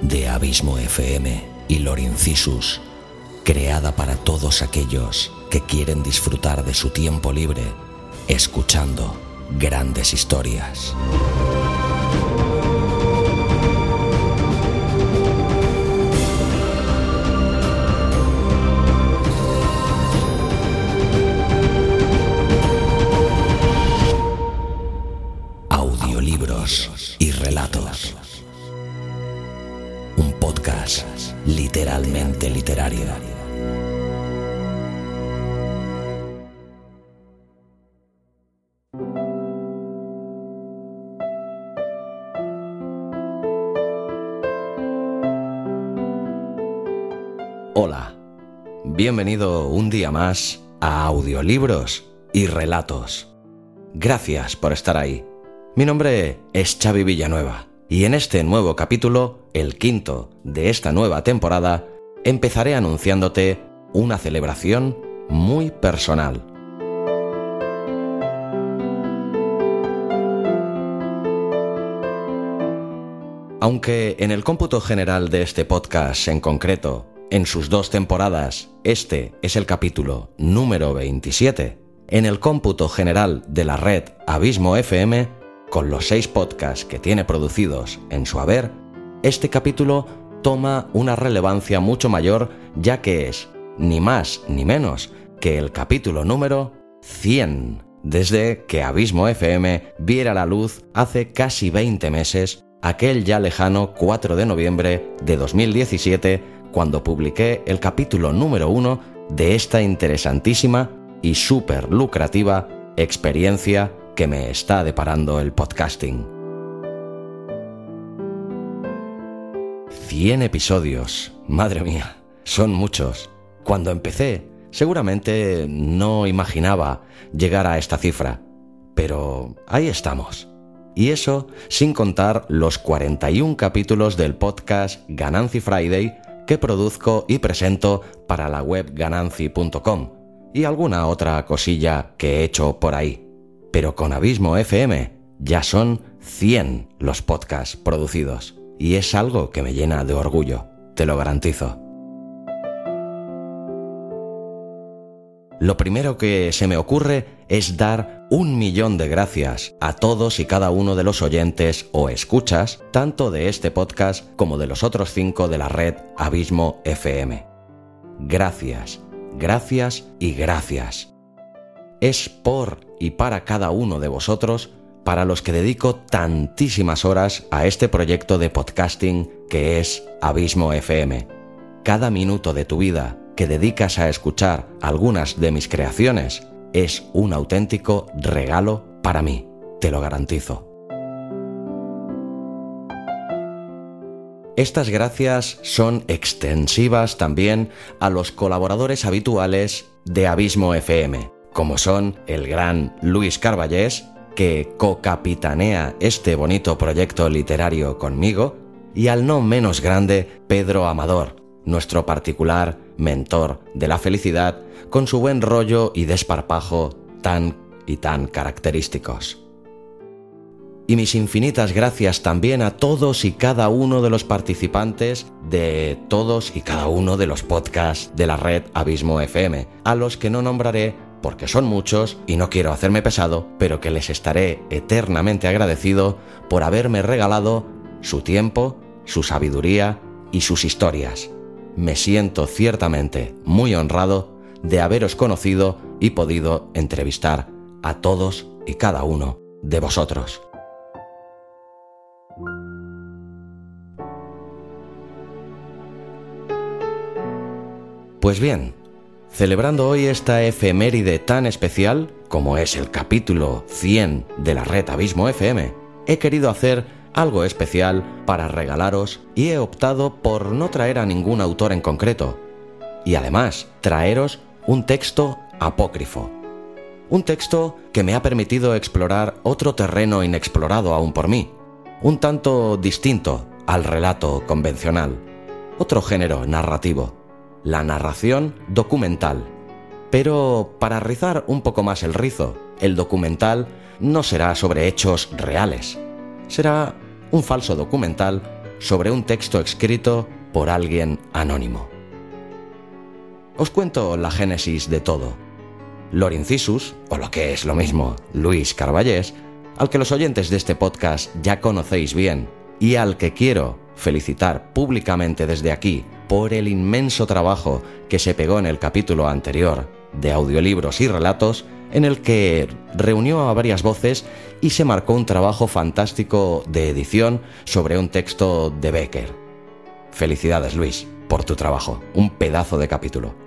de Abismo FM y Lorincisus, creada para todos aquellos que quieren disfrutar de su tiempo libre escuchando grandes historias. Hola, bienvenido un día más a Audiolibros y Relatos. Gracias por estar ahí. Mi nombre es Xavi Villanueva y en este nuevo capítulo, el quinto de esta nueva temporada, empezaré anunciándote una celebración muy personal. Aunque en el cómputo general de este podcast en concreto, en sus dos temporadas, este es el capítulo número 27, en el cómputo general de la red Abismo FM, con los seis podcasts que tiene producidos en su haber, este capítulo toma una relevancia mucho mayor ya que es, ni más ni menos, que el capítulo número 100, desde que Abismo FM viera la luz hace casi 20 meses, aquel ya lejano 4 de noviembre de 2017, cuando publiqué el capítulo número 1 de esta interesantísima y súper lucrativa experiencia que me está deparando el podcasting. 100 episodios, madre mía, son muchos. Cuando empecé, seguramente no imaginaba llegar a esta cifra, pero ahí estamos. Y eso sin contar los 41 capítulos del podcast Gananci Friday que produzco y presento para la web gananci.com y alguna otra cosilla que he hecho por ahí. Pero con Abismo FM ya son 100 los podcasts producidos y es algo que me llena de orgullo, te lo garantizo. Lo primero que se me ocurre es dar un millón de gracias a todos y cada uno de los oyentes o escuchas, tanto de este podcast como de los otros cinco de la red Abismo FM. Gracias, gracias y gracias. Es por y para cada uno de vosotros para los que dedico tantísimas horas a este proyecto de podcasting que es Abismo FM. Cada minuto de tu vida que dedicas a escuchar algunas de mis creaciones es un auténtico regalo para mí, te lo garantizo. Estas gracias son extensivas también a los colaboradores habituales de Abismo FM, como son el gran Luis Carballés, que co-capitanea este bonito proyecto literario conmigo, y al no menos grande Pedro Amador, nuestro particular mentor de la felicidad, con su buen rollo y desparpajo tan y tan característicos. Y mis infinitas gracias también a todos y cada uno de los participantes de todos y cada uno de los podcasts de la red Abismo FM, a los que no nombraré porque son muchos y no quiero hacerme pesado, pero que les estaré eternamente agradecido por haberme regalado su tiempo, su sabiduría y sus historias me siento ciertamente muy honrado de haberos conocido y podido entrevistar a todos y cada uno de vosotros. Pues bien, celebrando hoy esta efeméride tan especial como es el capítulo 100 de la red Abismo FM, he querido hacer algo especial para regalaros y he optado por no traer a ningún autor en concreto. Y además, traeros un texto apócrifo. Un texto que me ha permitido explorar otro terreno inexplorado aún por mí, un tanto distinto al relato convencional, otro género narrativo, la narración documental. Pero para rizar un poco más el rizo, el documental no será sobre hechos reales, será un falso documental sobre un texto escrito por alguien anónimo. Os cuento la génesis de todo. Lorincisus, o lo que es lo mismo, Luis Carballés, al que los oyentes de este podcast ya conocéis bien y al que quiero felicitar públicamente desde aquí por el inmenso trabajo que se pegó en el capítulo anterior de audiolibros y relatos, en el que reunió a varias voces y se marcó un trabajo fantástico de edición sobre un texto de Becker. Felicidades Luis por tu trabajo, un pedazo de capítulo.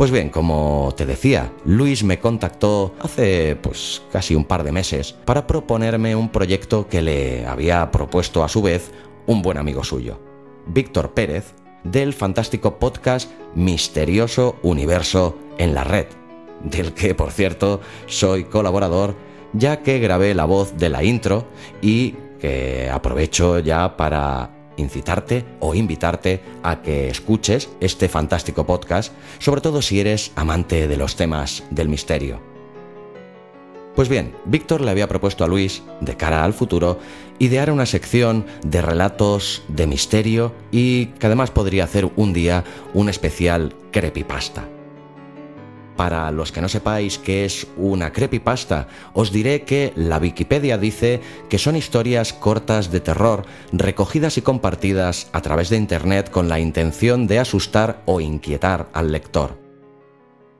Pues bien, como te decía, Luis me contactó hace pues casi un par de meses para proponerme un proyecto que le había propuesto a su vez un buen amigo suyo, Víctor Pérez, del fantástico podcast Misterioso Universo en la Red, del que por cierto soy colaborador ya que grabé la voz de la intro y que aprovecho ya para incitarte o invitarte a que escuches este fantástico podcast, sobre todo si eres amante de los temas del misterio. Pues bien, Víctor le había propuesto a Luis, de cara al futuro, idear una sección de relatos de misterio y que además podría hacer un día un especial creepypasta. Para los que no sepáis qué es una creepypasta, os diré que la Wikipedia dice que son historias cortas de terror recogidas y compartidas a través de Internet con la intención de asustar o inquietar al lector.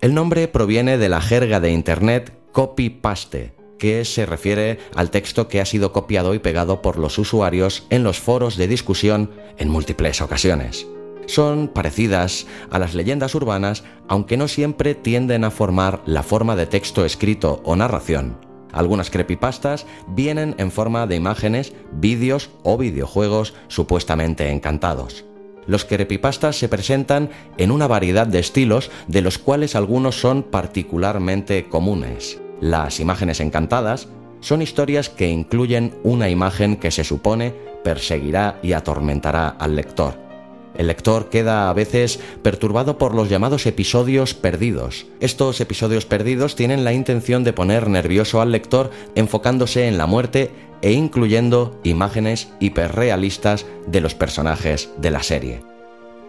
El nombre proviene de la jerga de Internet copy-paste, que se refiere al texto que ha sido copiado y pegado por los usuarios en los foros de discusión en múltiples ocasiones son parecidas a las leyendas urbanas, aunque no siempre tienden a formar la forma de texto escrito o narración. Algunas creepypastas vienen en forma de imágenes, vídeos o videojuegos supuestamente encantados. Los creepypastas se presentan en una variedad de estilos, de los cuales algunos son particularmente comunes. Las imágenes encantadas son historias que incluyen una imagen que se supone perseguirá y atormentará al lector. El lector queda a veces perturbado por los llamados episodios perdidos. Estos episodios perdidos tienen la intención de poner nervioso al lector enfocándose en la muerte e incluyendo imágenes hiperrealistas de los personajes de la serie.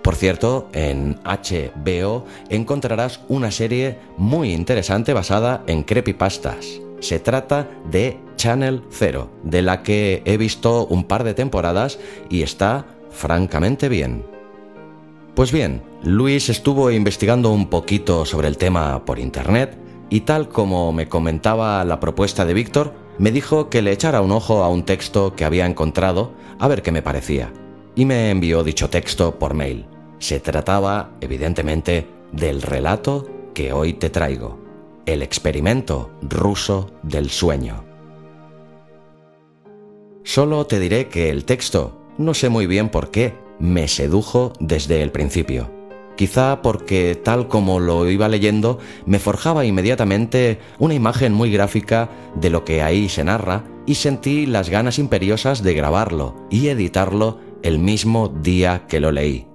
Por cierto, en HBO encontrarás una serie muy interesante basada en creepypastas. Se trata de Channel Zero, de la que he visto un par de temporadas y está francamente bien. Pues bien, Luis estuvo investigando un poquito sobre el tema por internet y tal como me comentaba la propuesta de Víctor, me dijo que le echara un ojo a un texto que había encontrado a ver qué me parecía. Y me envió dicho texto por mail. Se trataba, evidentemente, del relato que hoy te traigo, el experimento ruso del sueño. Solo te diré que el texto, no sé muy bien por qué, me sedujo desde el principio. Quizá porque tal como lo iba leyendo me forjaba inmediatamente una imagen muy gráfica de lo que ahí se narra y sentí las ganas imperiosas de grabarlo y editarlo el mismo día que lo leí.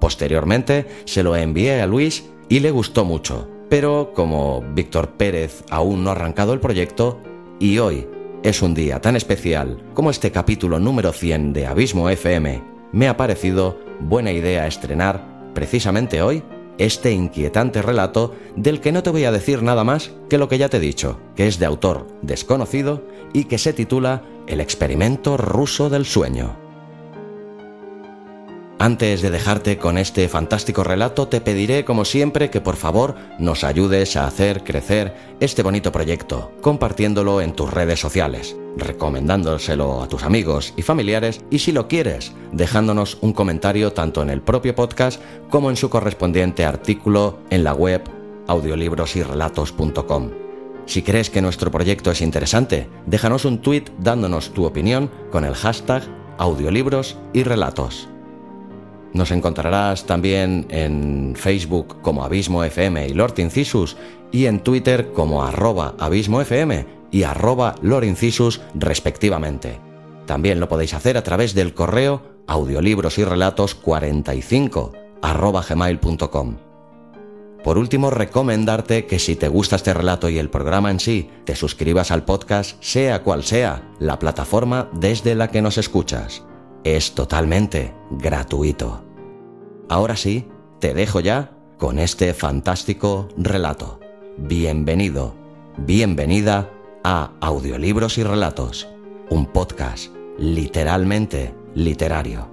Posteriormente se lo envié a Luis y le gustó mucho, pero como Víctor Pérez aún no ha arrancado el proyecto y hoy es un día tan especial como este capítulo número 100 de Abismo FM me ha parecido buena idea estrenar, precisamente hoy, este inquietante relato del que no te voy a decir nada más que lo que ya te he dicho, que es de autor desconocido y que se titula El experimento ruso del sueño. Antes de dejarte con este fantástico relato, te pediré, como siempre, que por favor nos ayudes a hacer crecer este bonito proyecto, compartiéndolo en tus redes sociales, recomendándoselo a tus amigos y familiares y si lo quieres, dejándonos un comentario tanto en el propio podcast como en su correspondiente artículo en la web audiolibrosyrelatos.com. Si crees que nuestro proyecto es interesante, déjanos un tweet dándonos tu opinión con el hashtag audiolibros y relatos. Nos encontrarás también en Facebook como Abismo FM y Lord Incisus y en Twitter como arroba Abismo FM y arroba Lord Incisus respectivamente. También lo podéis hacer a través del correo audiolibros y relatos 45 arroba gmail.com. Por último, recomendarte que si te gusta este relato y el programa en sí, te suscribas al podcast, sea cual sea la plataforma desde la que nos escuchas. Es totalmente gratuito. Ahora sí, te dejo ya con este fantástico relato. Bienvenido, bienvenida a Audiolibros y Relatos, un podcast literalmente literario.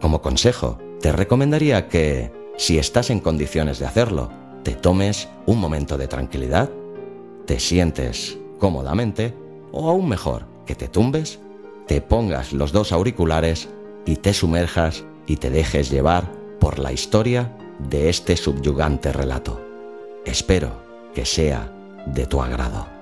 Como consejo, te recomendaría que, si estás en condiciones de hacerlo, te tomes un momento de tranquilidad, te sientes cómodamente o aún mejor, que te tumbes, te pongas los dos auriculares y te sumerjas y te dejes llevar por la historia de este subyugante relato. Espero que sea de tu agrado.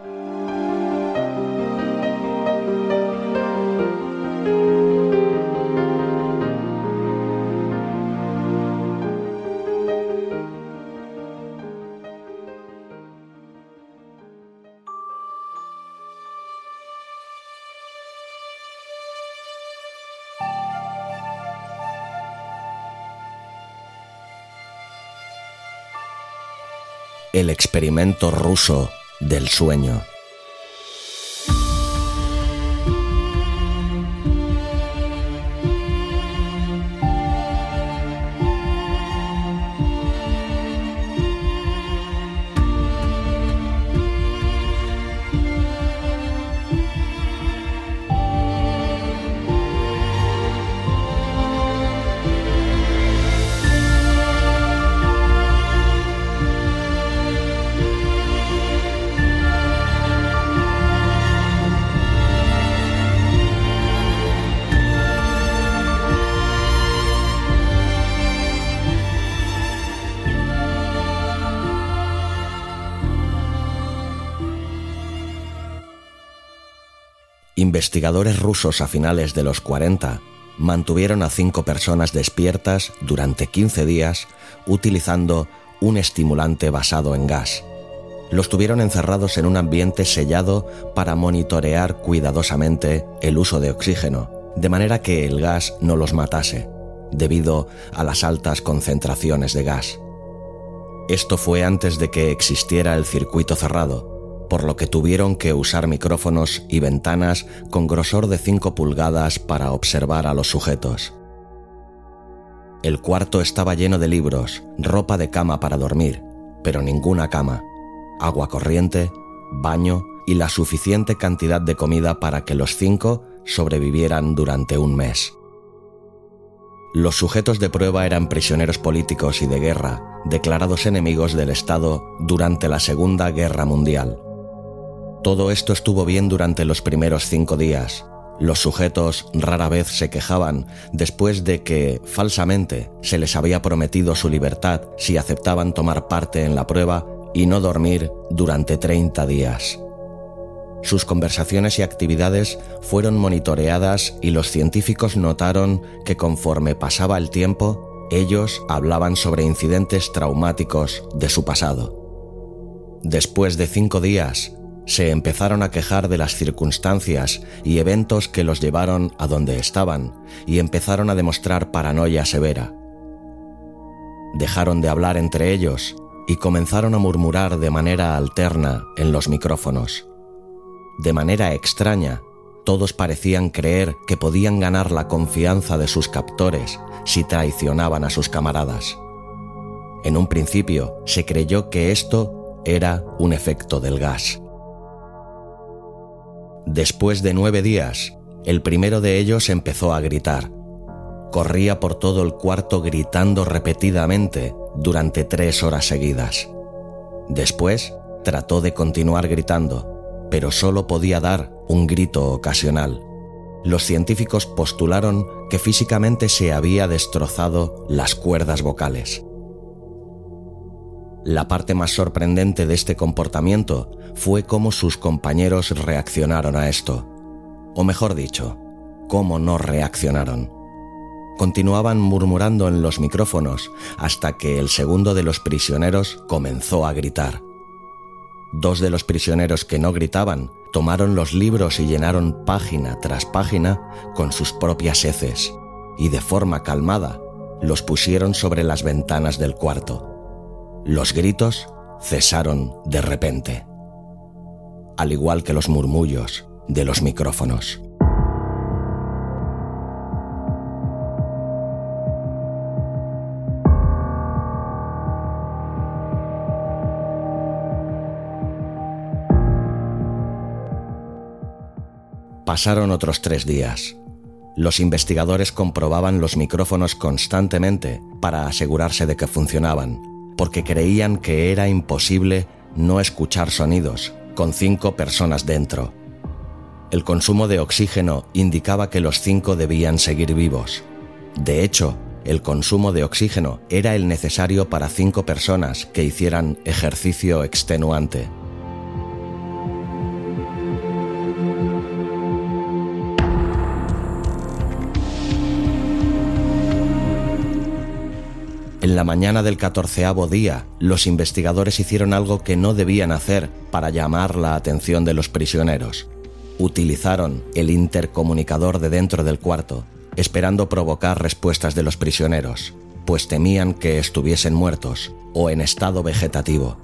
El experimento ruso del sueño. Investigadores rusos a finales de los 40 mantuvieron a cinco personas despiertas durante 15 días utilizando un estimulante basado en gas. Los tuvieron encerrados en un ambiente sellado para monitorear cuidadosamente el uso de oxígeno, de manera que el gas no los matase, debido a las altas concentraciones de gas. Esto fue antes de que existiera el circuito cerrado, por lo que tuvieron que usar micrófonos y ventanas con grosor de 5 pulgadas para observar a los sujetos. El cuarto estaba lleno de libros, ropa de cama para dormir, pero ninguna cama, agua corriente, baño y la suficiente cantidad de comida para que los cinco sobrevivieran durante un mes. Los sujetos de prueba eran prisioneros políticos y de guerra, declarados enemigos del Estado durante la Segunda Guerra Mundial. Todo esto estuvo bien durante los primeros cinco días. Los sujetos rara vez se quejaban después de que, falsamente, se les había prometido su libertad si aceptaban tomar parte en la prueba y no dormir durante 30 días. Sus conversaciones y actividades fueron monitoreadas y los científicos notaron que conforme pasaba el tiempo, ellos hablaban sobre incidentes traumáticos de su pasado. Después de cinco días, se empezaron a quejar de las circunstancias y eventos que los llevaron a donde estaban y empezaron a demostrar paranoia severa. Dejaron de hablar entre ellos y comenzaron a murmurar de manera alterna en los micrófonos. De manera extraña, todos parecían creer que podían ganar la confianza de sus captores si traicionaban a sus camaradas. En un principio se creyó que esto era un efecto del gas. Después de nueve días, el primero de ellos empezó a gritar. Corría por todo el cuarto gritando repetidamente durante tres horas seguidas. Después trató de continuar gritando, pero solo podía dar un grito ocasional. Los científicos postularon que físicamente se había destrozado las cuerdas vocales. La parte más sorprendente de este comportamiento fue cómo sus compañeros reaccionaron a esto. O mejor dicho, cómo no reaccionaron. Continuaban murmurando en los micrófonos hasta que el segundo de los prisioneros comenzó a gritar. Dos de los prisioneros que no gritaban tomaron los libros y llenaron página tras página con sus propias heces, y de forma calmada los pusieron sobre las ventanas del cuarto. Los gritos cesaron de repente, al igual que los murmullos de los micrófonos. Pasaron otros tres días. Los investigadores comprobaban los micrófonos constantemente para asegurarse de que funcionaban, porque creían que era imposible no escuchar sonidos con cinco personas dentro. El consumo de oxígeno indicaba que los cinco debían seguir vivos. De hecho, el consumo de oxígeno era el necesario para cinco personas que hicieran ejercicio extenuante. En la mañana del catorceavo día, los investigadores hicieron algo que no debían hacer para llamar la atención de los prisioneros. Utilizaron el intercomunicador de dentro del cuarto, esperando provocar respuestas de los prisioneros, pues temían que estuviesen muertos o en estado vegetativo.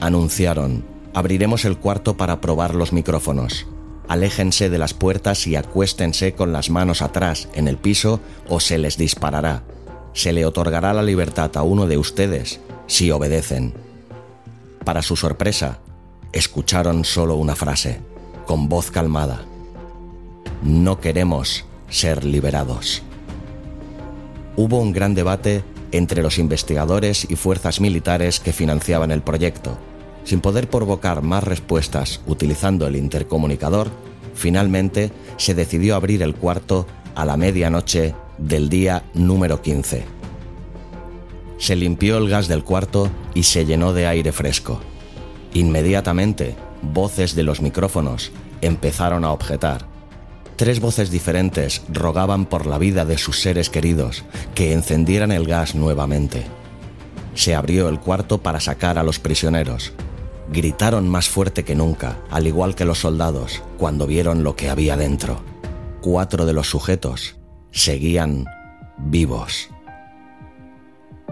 Anunciaron, abriremos el cuarto para probar los micrófonos. Aléjense de las puertas y acuéstense con las manos atrás en el piso o se les disparará se le otorgará la libertad a uno de ustedes si obedecen. Para su sorpresa, escucharon solo una frase, con voz calmada. No queremos ser liberados. Hubo un gran debate entre los investigadores y fuerzas militares que financiaban el proyecto. Sin poder provocar más respuestas utilizando el intercomunicador, finalmente se decidió abrir el cuarto a la medianoche del día número 15. Se limpió el gas del cuarto y se llenó de aire fresco. Inmediatamente, voces de los micrófonos empezaron a objetar. Tres voces diferentes rogaban por la vida de sus seres queridos que encendieran el gas nuevamente. Se abrió el cuarto para sacar a los prisioneros. Gritaron más fuerte que nunca, al igual que los soldados, cuando vieron lo que había dentro. Cuatro de los sujetos seguían vivos.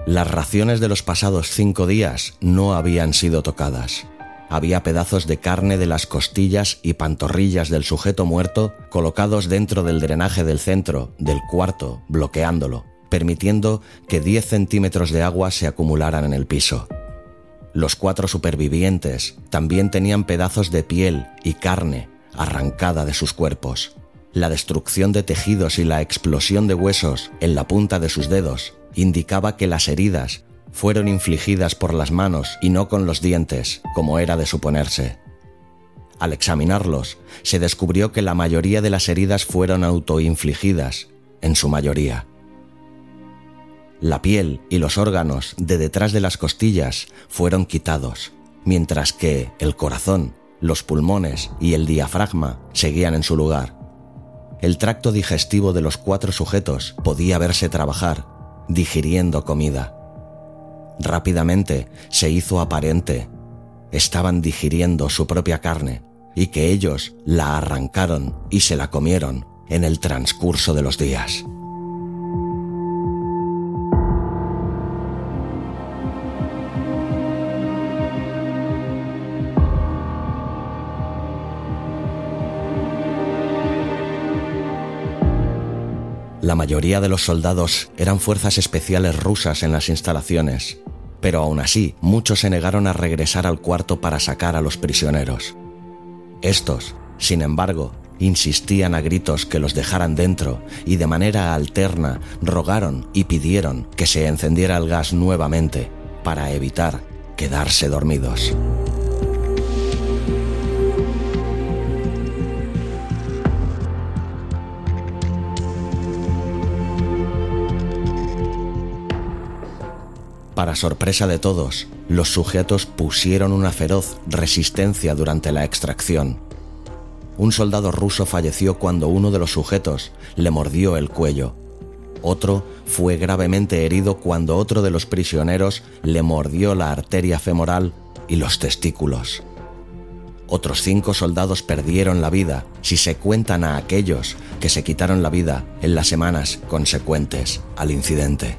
Las raciones de los pasados cinco días no habían sido tocadas. Había pedazos de carne de las costillas y pantorrillas del sujeto muerto colocados dentro del drenaje del centro del cuarto, bloqueándolo, permitiendo que 10 centímetros de agua se acumularan en el piso. Los cuatro supervivientes también tenían pedazos de piel y carne arrancada de sus cuerpos. La destrucción de tejidos y la explosión de huesos en la punta de sus dedos indicaba que las heridas fueron infligidas por las manos y no con los dientes, como era de suponerse. Al examinarlos, se descubrió que la mayoría de las heridas fueron autoinfligidas, en su mayoría. La piel y los órganos de detrás de las costillas fueron quitados, mientras que el corazón, los pulmones y el diafragma seguían en su lugar el tracto digestivo de los cuatro sujetos podía verse trabajar, digiriendo comida. Rápidamente se hizo aparente. Estaban digiriendo su propia carne y que ellos la arrancaron y se la comieron en el transcurso de los días. La mayoría de los soldados eran fuerzas especiales rusas en las instalaciones, pero aún así muchos se negaron a regresar al cuarto para sacar a los prisioneros. Estos, sin embargo, insistían a gritos que los dejaran dentro y de manera alterna rogaron y pidieron que se encendiera el gas nuevamente para evitar quedarse dormidos. Para sorpresa de todos, los sujetos pusieron una feroz resistencia durante la extracción. Un soldado ruso falleció cuando uno de los sujetos le mordió el cuello. Otro fue gravemente herido cuando otro de los prisioneros le mordió la arteria femoral y los testículos. Otros cinco soldados perdieron la vida si se cuentan a aquellos que se quitaron la vida en las semanas consecuentes al incidente.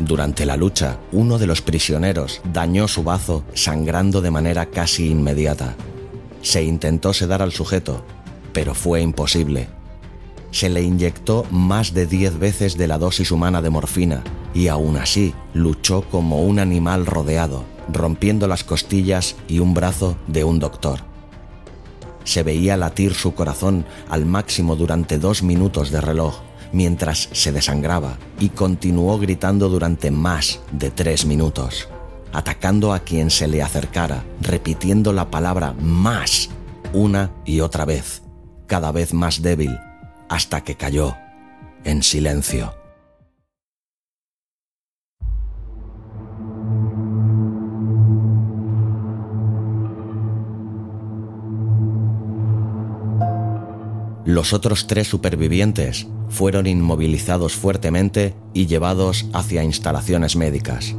Durante la lucha, uno de los prisioneros dañó su bazo sangrando de manera casi inmediata. Se intentó sedar al sujeto, pero fue imposible. Se le inyectó más de 10 veces de la dosis humana de morfina y aún así luchó como un animal rodeado, rompiendo las costillas y un brazo de un doctor. Se veía latir su corazón al máximo durante dos minutos de reloj mientras se desangraba y continuó gritando durante más de tres minutos, atacando a quien se le acercara, repitiendo la palabra más una y otra vez, cada vez más débil, hasta que cayó en silencio. Los otros tres supervivientes fueron inmovilizados fuertemente y llevados hacia instalaciones médicas.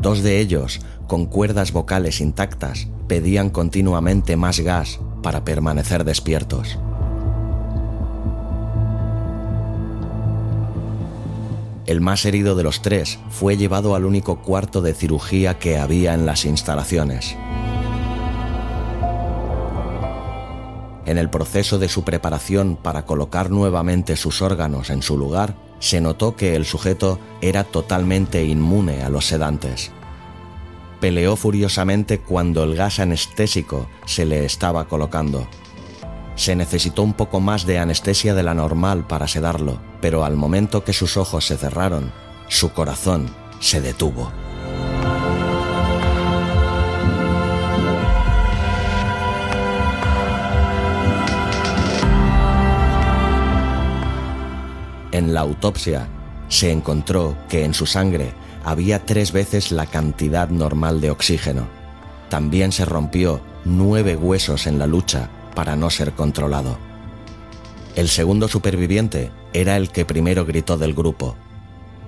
Dos de ellos, con cuerdas vocales intactas, pedían continuamente más gas para permanecer despiertos. El más herido de los tres fue llevado al único cuarto de cirugía que había en las instalaciones. En el proceso de su preparación para colocar nuevamente sus órganos en su lugar, se notó que el sujeto era totalmente inmune a los sedantes. Peleó furiosamente cuando el gas anestésico se le estaba colocando. Se necesitó un poco más de anestesia de la normal para sedarlo, pero al momento que sus ojos se cerraron, su corazón se detuvo. En la autopsia se encontró que en su sangre había tres veces la cantidad normal de oxígeno. También se rompió nueve huesos en la lucha para no ser controlado. El segundo superviviente era el que primero gritó del grupo.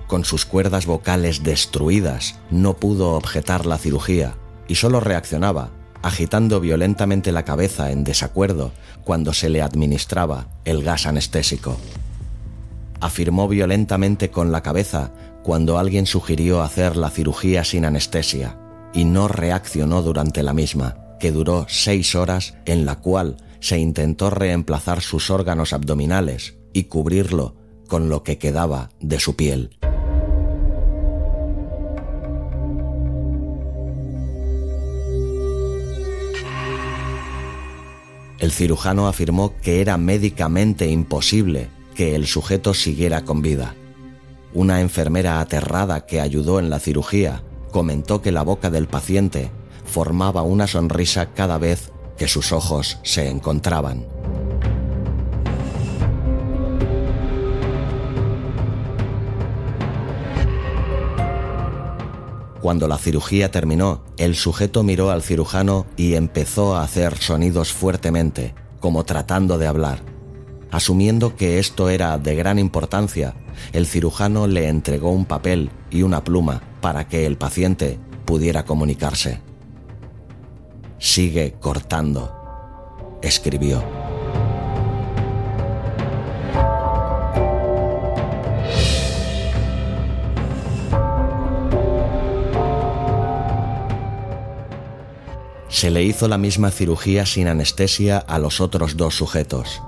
Con sus cuerdas vocales destruidas, no pudo objetar la cirugía y solo reaccionaba, agitando violentamente la cabeza en desacuerdo cuando se le administraba el gas anestésico afirmó violentamente con la cabeza cuando alguien sugirió hacer la cirugía sin anestesia y no reaccionó durante la misma, que duró seis horas en la cual se intentó reemplazar sus órganos abdominales y cubrirlo con lo que quedaba de su piel. El cirujano afirmó que era médicamente imposible que el sujeto siguiera con vida. Una enfermera aterrada que ayudó en la cirugía comentó que la boca del paciente formaba una sonrisa cada vez que sus ojos se encontraban. Cuando la cirugía terminó, el sujeto miró al cirujano y empezó a hacer sonidos fuertemente, como tratando de hablar. Asumiendo que esto era de gran importancia, el cirujano le entregó un papel y una pluma para que el paciente pudiera comunicarse. Sigue cortando, escribió. Se le hizo la misma cirugía sin anestesia a los otros dos sujetos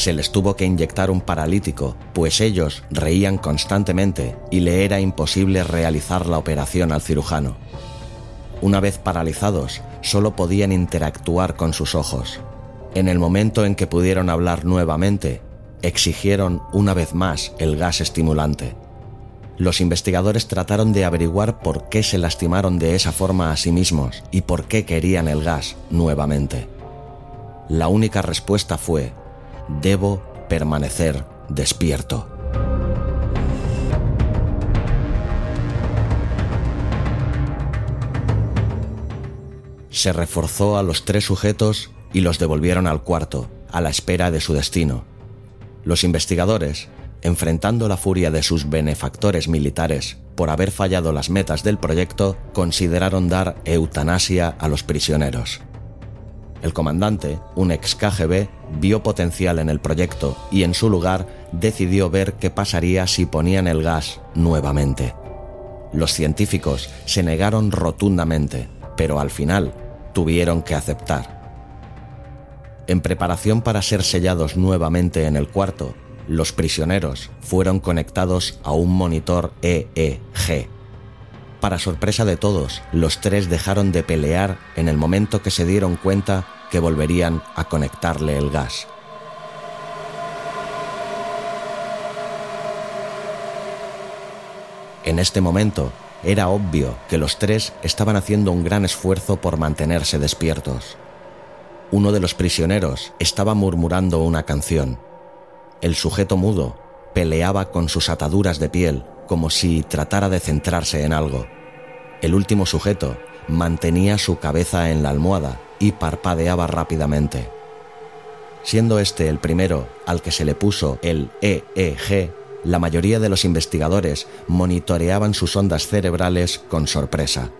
se les tuvo que inyectar un paralítico, pues ellos reían constantemente y le era imposible realizar la operación al cirujano. Una vez paralizados, solo podían interactuar con sus ojos. En el momento en que pudieron hablar nuevamente, exigieron una vez más el gas estimulante. Los investigadores trataron de averiguar por qué se lastimaron de esa forma a sí mismos y por qué querían el gas nuevamente. La única respuesta fue debo permanecer despierto. Se reforzó a los tres sujetos y los devolvieron al cuarto, a la espera de su destino. Los investigadores, enfrentando la furia de sus benefactores militares por haber fallado las metas del proyecto, consideraron dar eutanasia a los prisioneros. El comandante, un ex KGB, vio potencial en el proyecto y en su lugar decidió ver qué pasaría si ponían el gas nuevamente. Los científicos se negaron rotundamente, pero al final tuvieron que aceptar. En preparación para ser sellados nuevamente en el cuarto, los prisioneros fueron conectados a un monitor EEG. Para sorpresa de todos, los tres dejaron de pelear en el momento que se dieron cuenta que volverían a conectarle el gas. En este momento, era obvio que los tres estaban haciendo un gran esfuerzo por mantenerse despiertos. Uno de los prisioneros estaba murmurando una canción. El sujeto mudo peleaba con sus ataduras de piel como si tratara de centrarse en algo. El último sujeto mantenía su cabeza en la almohada y parpadeaba rápidamente. Siendo este el primero al que se le puso el EEG, la mayoría de los investigadores monitoreaban sus ondas cerebrales con sorpresa.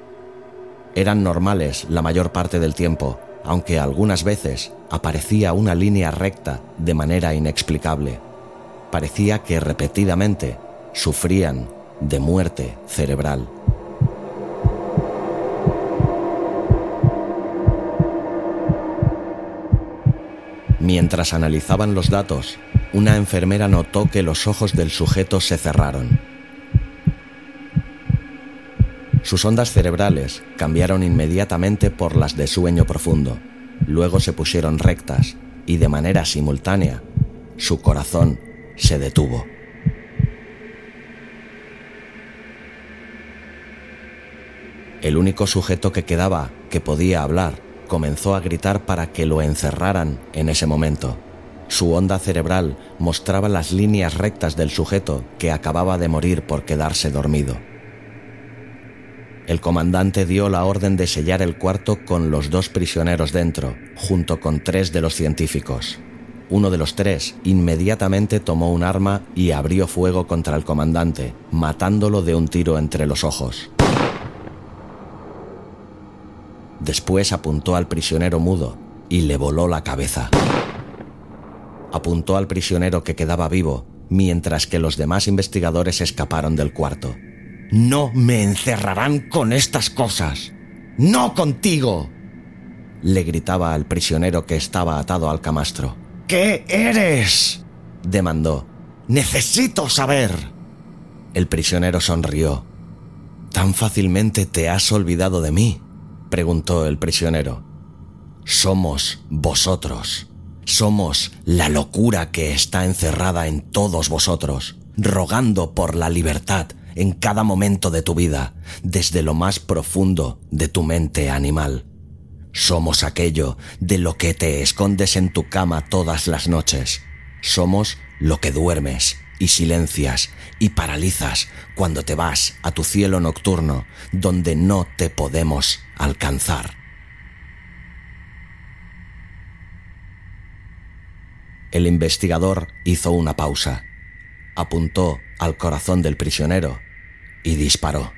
Eran normales la mayor parte del tiempo, aunque algunas veces aparecía una línea recta de manera inexplicable. Parecía que repetidamente sufrían de muerte cerebral. Mientras analizaban los datos, una enfermera notó que los ojos del sujeto se cerraron. Sus ondas cerebrales cambiaron inmediatamente por las de sueño profundo, luego se pusieron rectas y de manera simultánea su corazón se detuvo. El único sujeto que quedaba que podía hablar comenzó a gritar para que lo encerraran en ese momento. Su onda cerebral mostraba las líneas rectas del sujeto que acababa de morir por quedarse dormido. El comandante dio la orden de sellar el cuarto con los dos prisioneros dentro, junto con tres de los científicos. Uno de los tres inmediatamente tomó un arma y abrió fuego contra el comandante, matándolo de un tiro entre los ojos. Después apuntó al prisionero mudo y le voló la cabeza. Apuntó al prisionero que quedaba vivo, mientras que los demás investigadores escaparon del cuarto. No me encerrarán con estas cosas. No contigo. Le gritaba al prisionero que estaba atado al camastro. ¿Qué eres? demandó. Necesito saber. El prisionero sonrió. ¿Tan fácilmente te has olvidado de mí? Preguntó el prisionero. Somos vosotros. Somos la locura que está encerrada en todos vosotros, rogando por la libertad en cada momento de tu vida, desde lo más profundo de tu mente animal. Somos aquello de lo que te escondes en tu cama todas las noches. Somos lo que duermes y silencias y paralizas cuando te vas a tu cielo nocturno donde no te podemos alcanzar. El investigador hizo una pausa, apuntó al corazón del prisionero y disparó.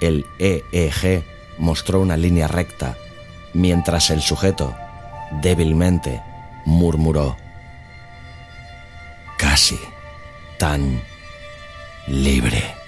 El EEG mostró una línea recta, mientras el sujeto, débilmente, murmuró. Casi tan libre.